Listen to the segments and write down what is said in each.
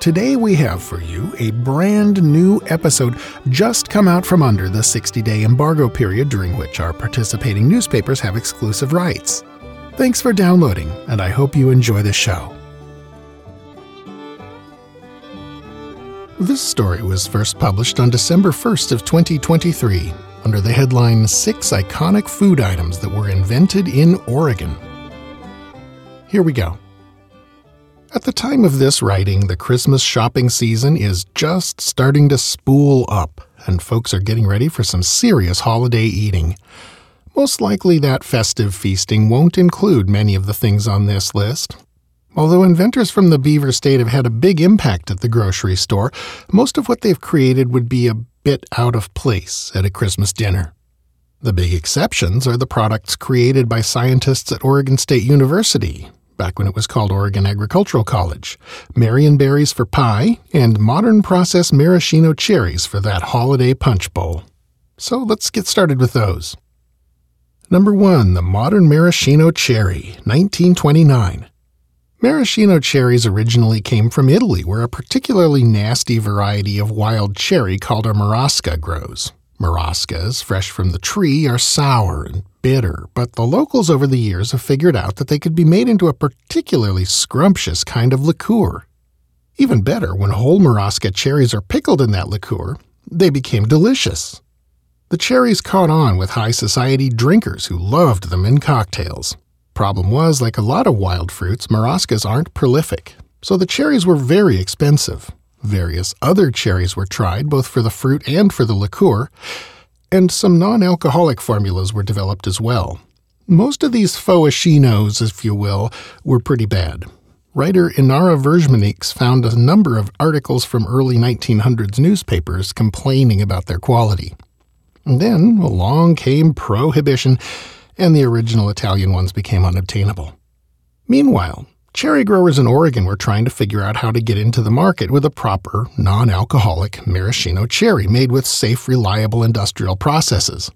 Today we have for you a brand new episode just come out from under the 60 day embargo period during which our participating newspapers have exclusive rights. Thanks for downloading, and I hope you enjoy the show. This story was first published on December 1st of 2023 under the headline Six Iconic Food Items That Were Invented in Oregon. Here we go. At the time of this writing, the Christmas shopping season is just starting to spool up, and folks are getting ready for some serious holiday eating. Most likely, that festive feasting won't include many of the things on this list. Although inventors from the Beaver State have had a big impact at the grocery store, most of what they've created would be a bit out of place at a Christmas dinner. The big exceptions are the products created by scientists at Oregon State University, back when it was called Oregon Agricultural College, Marionberries for pie, and modern process maraschino cherries for that holiday punch bowl. So let's get started with those. Number 1. The Modern Maraschino Cherry, 1929. Maraschino cherries originally came from Italy, where a particularly nasty variety of wild cherry called a marasca grows. Marascas, fresh from the tree, are sour and bitter, but the locals over the years have figured out that they could be made into a particularly scrumptious kind of liqueur. Even better, when whole marasca cherries are pickled in that liqueur, they became delicious. The cherries caught on with high society drinkers who loved them in cocktails. Problem was, like a lot of wild fruits, marascas aren't prolific, so the cherries were very expensive. Various other cherries were tried, both for the fruit and for the liqueur, and some non alcoholic formulas were developed as well. Most of these fauchinos, if you will, were pretty bad. Writer Inara Verzemnieks found a number of articles from early 1900s newspapers complaining about their quality. And then along came Prohibition, and the original Italian ones became unobtainable. Meanwhile, cherry growers in Oregon were trying to figure out how to get into the market with a proper, non alcoholic maraschino cherry made with safe, reliable industrial processes.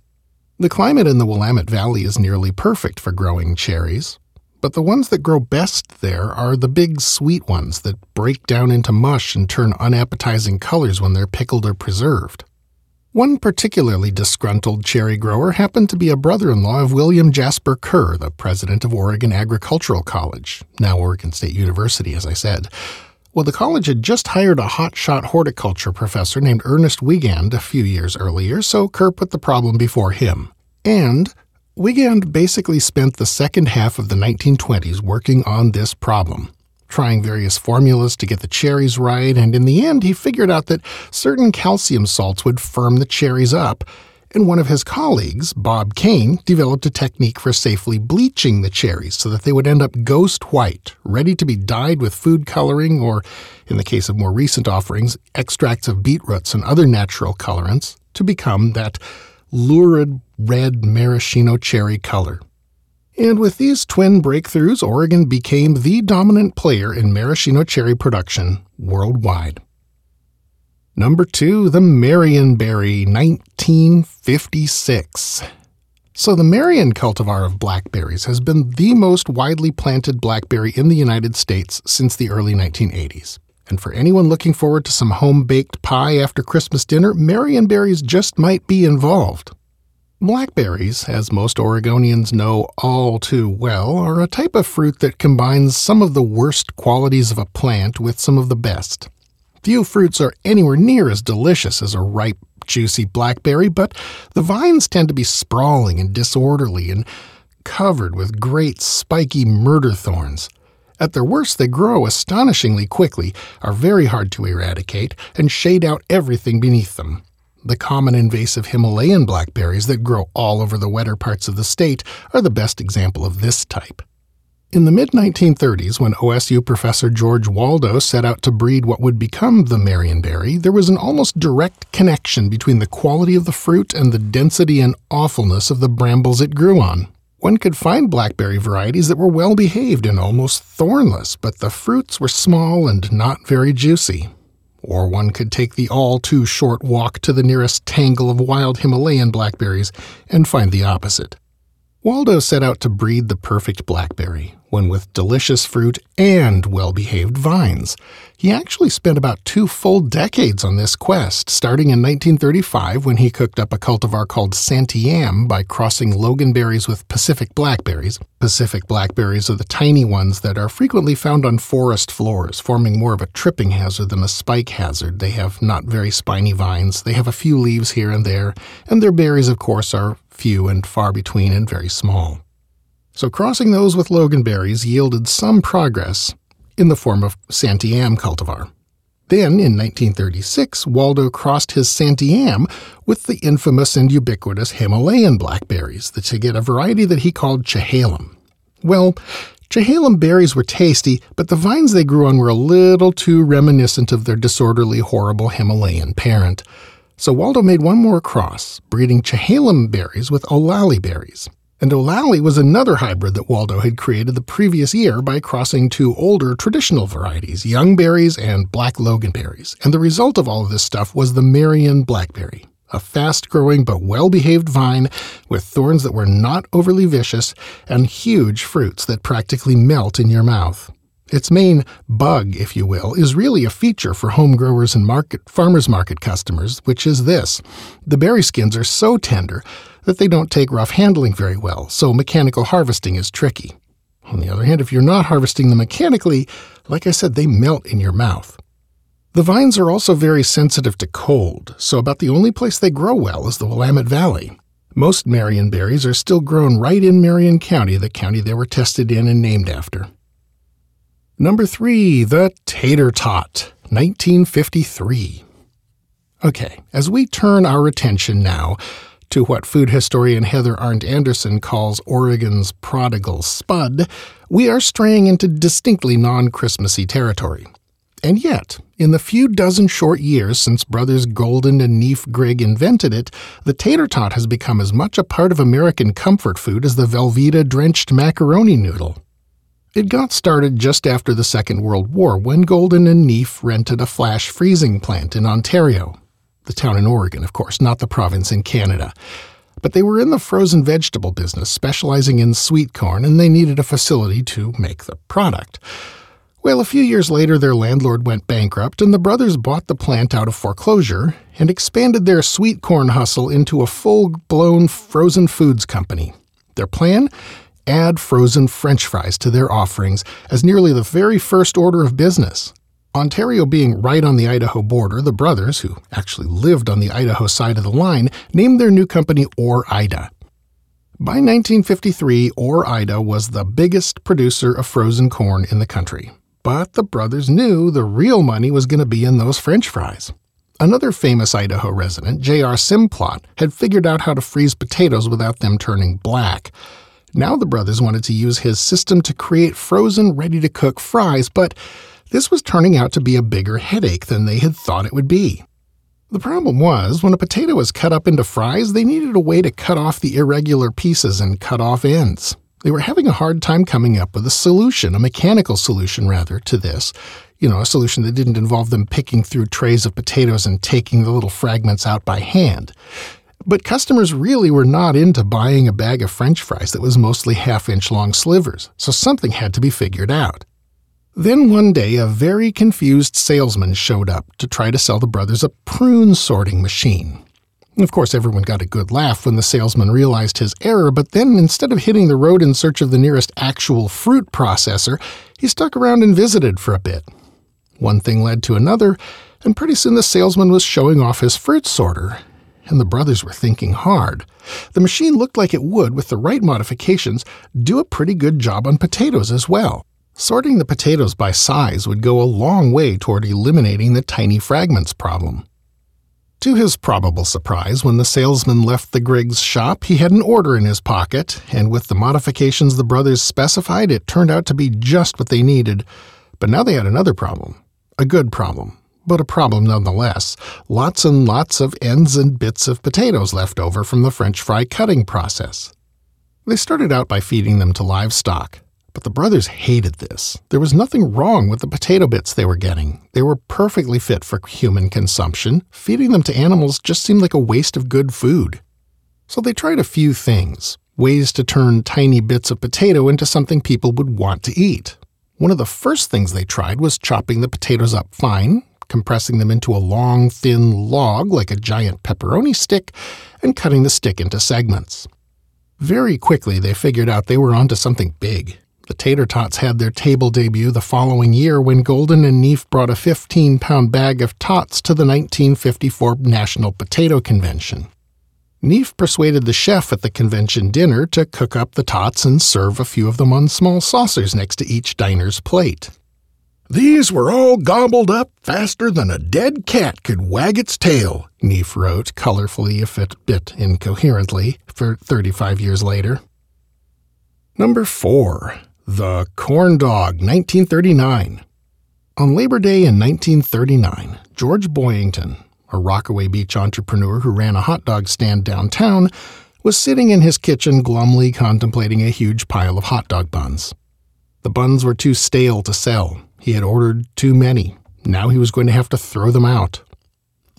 The climate in the Willamette Valley is nearly perfect for growing cherries, but the ones that grow best there are the big sweet ones that break down into mush and turn unappetizing colors when they're pickled or preserved. One particularly disgruntled cherry grower happened to be a brother in law of William Jasper Kerr, the president of Oregon Agricultural College, now Oregon State University, as I said. Well, the college had just hired a hotshot horticulture professor named Ernest Wiegand a few years earlier, so Kerr put the problem before him. And Wiegand basically spent the second half of the 1920s working on this problem trying various formulas to get the cherries right, and in the end, he figured out that certain calcium salts would firm the cherries up. And one of his colleagues, Bob Kane, developed a technique for safely bleaching the cherries so that they would end up ghost white, ready to be dyed with food coloring or, in the case of more recent offerings, extracts of beetroots and other natural colorants to become that lurid red maraschino cherry color. And with these twin breakthroughs, Oregon became the dominant player in maraschino cherry production worldwide. Number two, the Marionberry, 1956. So, the Marion cultivar of blackberries has been the most widely planted blackberry in the United States since the early 1980s. And for anyone looking forward to some home baked pie after Christmas dinner, Marionberries just might be involved. Blackberries, as most Oregonians know all too well, are a type of fruit that combines some of the worst qualities of a plant with some of the best. Few fruits are anywhere near as delicious as a ripe, juicy blackberry, but the vines tend to be sprawling and disorderly and covered with great spiky murder thorns. At their worst, they grow astonishingly quickly, are very hard to eradicate, and shade out everything beneath them. The common invasive Himalayan blackberries that grow all over the wetter parts of the state are the best example of this type. In the mid 1930s, when OSU professor George Waldo set out to breed what would become the Marionberry, there was an almost direct connection between the quality of the fruit and the density and awfulness of the brambles it grew on. One could find blackberry varieties that were well behaved and almost thornless, but the fruits were small and not very juicy. Or one could take the all too short walk to the nearest tangle of wild Himalayan blackberries and find the opposite. Waldo set out to breed the perfect blackberry, one with delicious fruit and well behaved vines. He actually spent about two full decades on this quest, starting in 1935 when he cooked up a cultivar called Santiam by crossing loganberries with Pacific blackberries. Pacific blackberries are the tiny ones that are frequently found on forest floors, forming more of a tripping hazard than a spike hazard. They have not very spiny vines, they have a few leaves here and there, and their berries, of course, are few and far between and very small. So crossing those with loganberries yielded some progress in the form of Santiam cultivar. Then, in 1936, Waldo crossed his Santiam with the infamous and ubiquitous Himalayan blackberries to get a variety that he called Chehalem. Well, Chehalem berries were tasty, but the vines they grew on were a little too reminiscent of their disorderly, horrible Himalayan parent. So Waldo made one more cross, breeding Chehalem berries with Olallie berries. And Olallie was another hybrid that Waldo had created the previous year by crossing two older traditional varieties, young berries and black loganberries. And the result of all of this stuff was the Marion blackberry, a fast growing but well behaved vine with thorns that were not overly vicious and huge fruits that practically melt in your mouth. Its main bug, if you will, is really a feature for home growers and market farmers market customers, which is this. The berry skins are so tender that they don't take rough handling very well, so mechanical harvesting is tricky. On the other hand, if you're not harvesting them mechanically, like I said, they melt in your mouth. The vines are also very sensitive to cold, so about the only place they grow well is the Willamette Valley. Most Marion berries are still grown right in Marion County, the county they were tested in and named after. Number three, the Tater Tot, 1953. Okay, as we turn our attention now to what food historian Heather Arndt Anderson calls Oregon's prodigal spud, we are straying into distinctly non Christmassy territory. And yet, in the few dozen short years since brothers Golden and Neef Grigg invented it, the tater tot has become as much a part of American comfort food as the Velveeta drenched macaroni noodle. It got started just after the Second World War when Golden and Neef rented a flash freezing plant in Ontario. The town in Oregon, of course, not the province in Canada. But they were in the frozen vegetable business, specializing in sweet corn, and they needed a facility to make the product. Well, a few years later, their landlord went bankrupt, and the brothers bought the plant out of foreclosure and expanded their sweet corn hustle into a full blown frozen foods company. Their plan? Add frozen french fries to their offerings as nearly the very first order of business. Ontario being right on the Idaho border, the brothers, who actually lived on the Idaho side of the line, named their new company Ore-Ida. By 1953, Ore-Ida was the biggest producer of frozen corn in the country. But the brothers knew the real money was going to be in those french fries. Another famous Idaho resident, J.R. Simplot, had figured out how to freeze potatoes without them turning black. Now the brothers wanted to use his system to create frozen, ready to cook fries, but this was turning out to be a bigger headache than they had thought it would be. The problem was, when a potato was cut up into fries, they needed a way to cut off the irregular pieces and cut off ends. They were having a hard time coming up with a solution, a mechanical solution rather, to this. You know, a solution that didn't involve them picking through trays of potatoes and taking the little fragments out by hand. But customers really were not into buying a bag of french fries that was mostly half inch long slivers, so something had to be figured out. Then one day, a very confused salesman showed up to try to sell the brothers a prune sorting machine. Of course, everyone got a good laugh when the salesman realized his error, but then instead of hitting the road in search of the nearest actual fruit processor, he stuck around and visited for a bit. One thing led to another, and pretty soon the salesman was showing off his fruit sorter, and the brothers were thinking hard. The machine looked like it would, with the right modifications, do a pretty good job on potatoes as well. Sorting the potatoes by size would go a long way toward eliminating the tiny fragments problem. To his probable surprise, when the salesman left the Griggs shop, he had an order in his pocket, and with the modifications the brothers specified, it turned out to be just what they needed. But now they had another problem. A good problem, but a problem nonetheless. Lots and lots of ends and bits of potatoes left over from the French fry cutting process. They started out by feeding them to livestock. But the brothers hated this. There was nothing wrong with the potato bits they were getting. They were perfectly fit for human consumption. Feeding them to animals just seemed like a waste of good food. So they tried a few things ways to turn tiny bits of potato into something people would want to eat. One of the first things they tried was chopping the potatoes up fine, compressing them into a long, thin log like a giant pepperoni stick, and cutting the stick into segments. Very quickly, they figured out they were onto something big. The Tater Tots had their table debut the following year when Golden and Neef brought a 15 pound bag of tots to the 1954 National Potato Convention. Neef persuaded the chef at the convention dinner to cook up the tots and serve a few of them on small saucers next to each diner's plate. These were all gobbled up faster than a dead cat could wag its tail, Neef wrote, colorfully if a bit incoherently, for 35 years later. Number 4. The Corn Dog, 1939. On Labor Day in 1939, George Boyington, a Rockaway Beach entrepreneur who ran a hot dog stand downtown, was sitting in his kitchen glumly contemplating a huge pile of hot dog buns. The buns were too stale to sell. He had ordered too many. Now he was going to have to throw them out.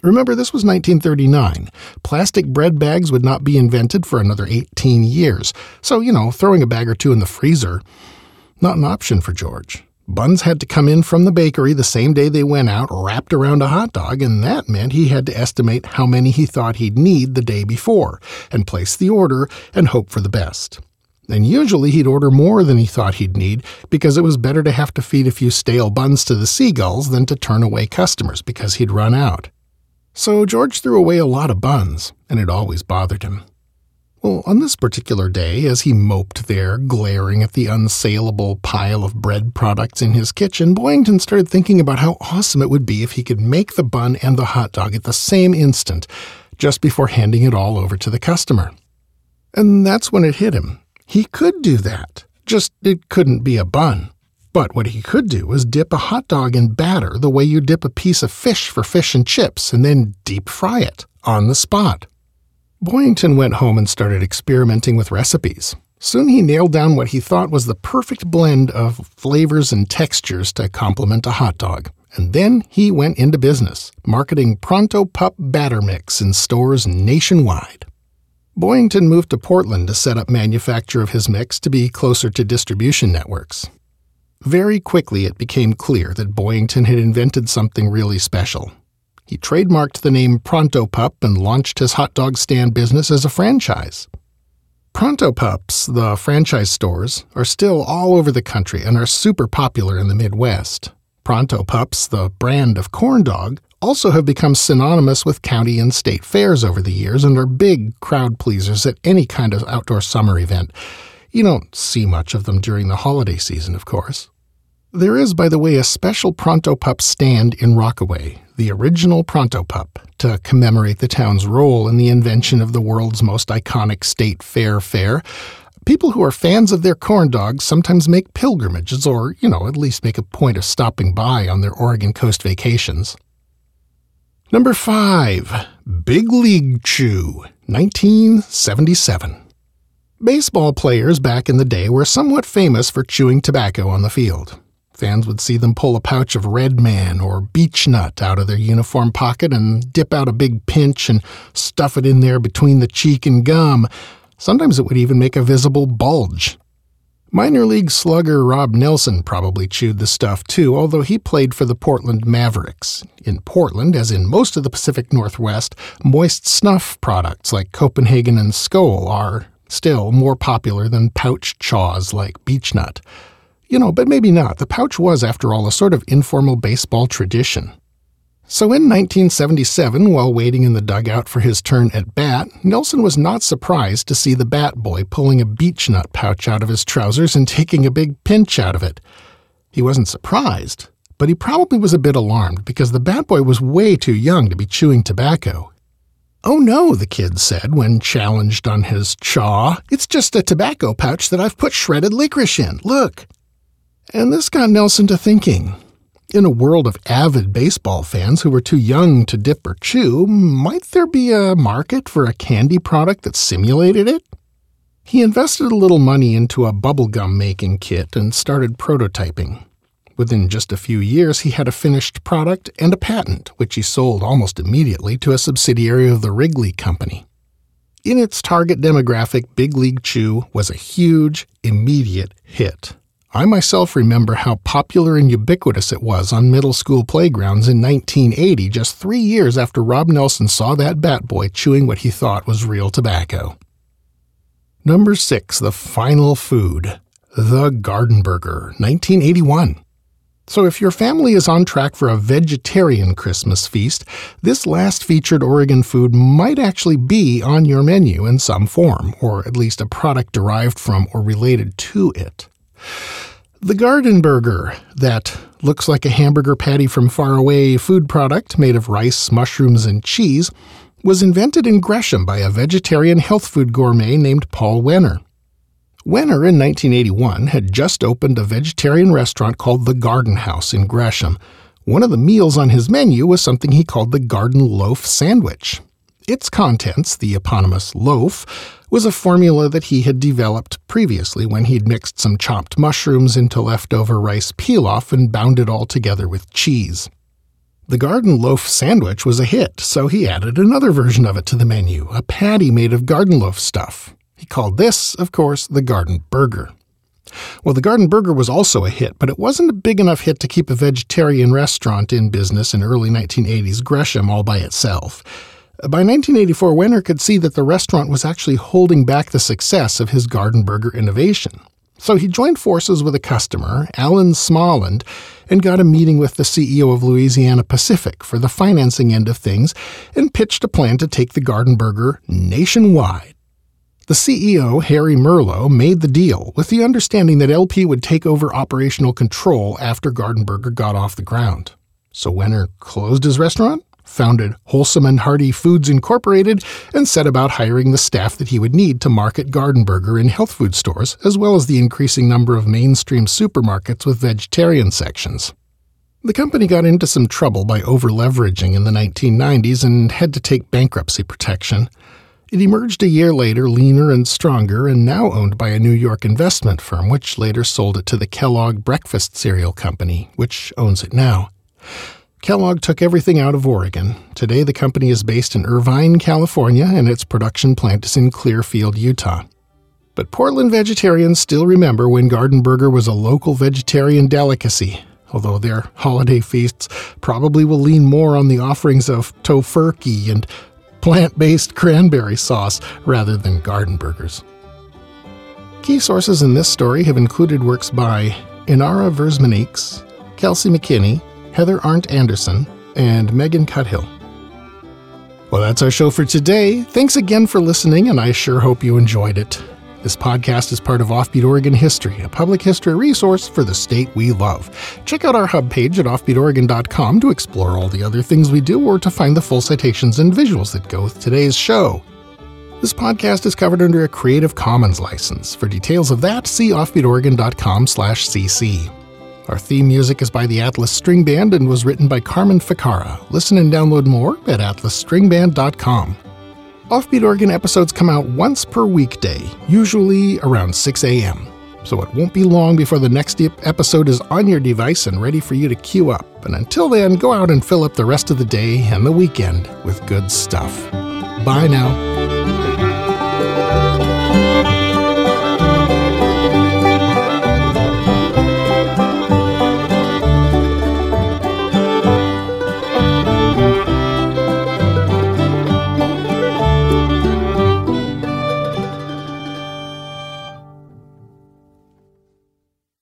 Remember, this was 1939. Plastic bread bags would not be invented for another 18 years, so, you know, throwing a bag or two in the freezer not an option for George. Buns had to come in from the bakery the same day they went out, wrapped around a hot dog, and that meant he had to estimate how many he thought he'd need the day before, and place the order and hope for the best. And usually he'd order more than he thought he'd need because it was better to have to feed a few stale buns to the seagulls than to turn away customers because he'd run out. So George threw away a lot of buns, and it always bothered him. Well, on this particular day, as he moped there, glaring at the unsaleable pile of bread products in his kitchen, Boyington started thinking about how awesome it would be if he could make the bun and the hot dog at the same instant, just before handing it all over to the customer. And that's when it hit him. He could do that, just it couldn't be a bun. But what he could do was dip a hot dog in batter the way you dip a piece of fish for fish and chips and then deep fry it on the spot. Boyington went home and started experimenting with recipes. Soon he nailed down what he thought was the perfect blend of flavors and textures to complement a hot dog. And then he went into business, marketing Pronto Pup batter mix in stores nationwide. Boyington moved to Portland to set up manufacture of his mix to be closer to distribution networks. Very quickly, it became clear that Boyington had invented something really special he trademarked the name Pronto Pup and launched his hot dog stand business as a franchise. Pronto Pups, the franchise stores, are still all over the country and are super popular in the Midwest. Pronto Pups, the brand of corn dog, also have become synonymous with county and state fairs over the years and are big crowd pleasers at any kind of outdoor summer event. You don't see much of them during the holiday season, of course. There is, by the way, a special Pronto Pup stand in Rockaway, the original Pronto Pup, to commemorate the town's role in the invention of the world's most iconic state fair fair. People who are fans of their corn dogs sometimes make pilgrimages or, you know, at least make a point of stopping by on their Oregon coast vacations. Number 5. Big League Chew, 1977. Baseball players back in the day were somewhat famous for chewing tobacco on the field. Fans would see them pull a pouch of Red Man or Beech Nut out of their uniform pocket and dip out a big pinch and stuff it in there between the cheek and gum. Sometimes it would even make a visible bulge. Minor league slugger Rob Nelson probably chewed the stuff too, although he played for the Portland Mavericks. In Portland, as in most of the Pacific Northwest, moist snuff products like Copenhagen and Skoal are still more popular than pouch chaws like Beechnut. You know, but maybe not. The pouch was, after all, a sort of informal baseball tradition. So in 1977, while waiting in the dugout for his turn at bat, Nelson was not surprised to see the bat boy pulling a beech nut pouch out of his trousers and taking a big pinch out of it. He wasn't surprised, but he probably was a bit alarmed because the bat boy was way too young to be chewing tobacco. Oh no, the kid said when challenged on his chaw. It's just a tobacco pouch that I've put shredded licorice in. Look. And this got Nelson to thinking. In a world of avid baseball fans who were too young to dip or chew, might there be a market for a candy product that simulated it? He invested a little money into a bubblegum making kit and started prototyping. Within just a few years, he had a finished product and a patent, which he sold almost immediately to a subsidiary of the Wrigley Company. In its target demographic, Big League Chew was a huge, immediate hit. I myself remember how popular and ubiquitous it was on middle school playgrounds in 1980, just three years after Rob Nelson saw that bat boy chewing what he thought was real tobacco. Number six, the final food, the Garden Burger, 1981. So, if your family is on track for a vegetarian Christmas feast, this last featured Oregon food might actually be on your menu in some form, or at least a product derived from or related to it. The Garden Burger, that looks like a hamburger patty from far away food product made of rice, mushrooms, and cheese, was invented in Gresham by a vegetarian health food gourmet named Paul Wenner. Wenner in 1981 had just opened a vegetarian restaurant called the Garden House in Gresham. One of the meals on his menu was something he called the Garden Loaf Sandwich. Its contents, the eponymous loaf, was a formula that he had developed previously when he'd mixed some chopped mushrooms into leftover rice pilaf and bound it all together with cheese. The garden loaf sandwich was a hit, so he added another version of it to the menu, a patty made of garden loaf stuff. He called this, of course, the Garden Burger. Well, the Garden Burger was also a hit, but it wasn't a big enough hit to keep a vegetarian restaurant in business in early 1980s Gresham all by itself. By 1984, Wenner could see that the restaurant was actually holding back the success of his Garden Burger innovation. So he joined forces with a customer, Alan Smaaland, and got a meeting with the CEO of Louisiana Pacific for the financing end of things and pitched a plan to take the Garden Burger nationwide. The CEO, Harry Merlo, made the deal with the understanding that LP would take over operational control after Garden Burger got off the ground. So Wenner closed his restaurant, founded Wholesome and Hearty Foods Incorporated, and set about hiring the staff that he would need to market Garden Burger in health food stores, as well as the increasing number of mainstream supermarkets with vegetarian sections. The company got into some trouble by overleveraging in the 1990s and had to take bankruptcy protection. It emerged a year later, leaner and stronger, and now owned by a New York investment firm, which later sold it to the Kellogg Breakfast Cereal Company, which owns it now. Kellogg took everything out of Oregon. Today, the company is based in Irvine, California, and its production plant is in Clearfield, Utah. But Portland vegetarians still remember when Garden Burger was a local vegetarian delicacy, although their holiday feasts probably will lean more on the offerings of tofurkey and plant based cranberry sauce rather than garden burgers. Key sources in this story have included works by Inara Verzemnieks, Kelsey McKinney, Heather Arndt Anderson, and Megan Cuthill. Well, that's our show for today. Thanks again for listening, and I sure hope you enjoyed it. This podcast is part of Offbeat Oregon History, a public history resource for the state we love. Check out our hub page at offbeatoregon.com to explore all the other things we do or to find the full citations and visuals that go with today's show. This podcast is covered under a Creative Commons license. For details of that, see offbeatoregon.com/cc. Our theme music is by the Atlas String Band and was written by Carmen Ficara. Listen and download more at atlasstringband.com. Offbeat Oregon episodes come out once per weekday, usually around 6 a.m. So it won't be long before the next episode is on your device and ready for you to queue up. And until then, go out and fill up the rest of the day and the weekend with good stuff. Bye now.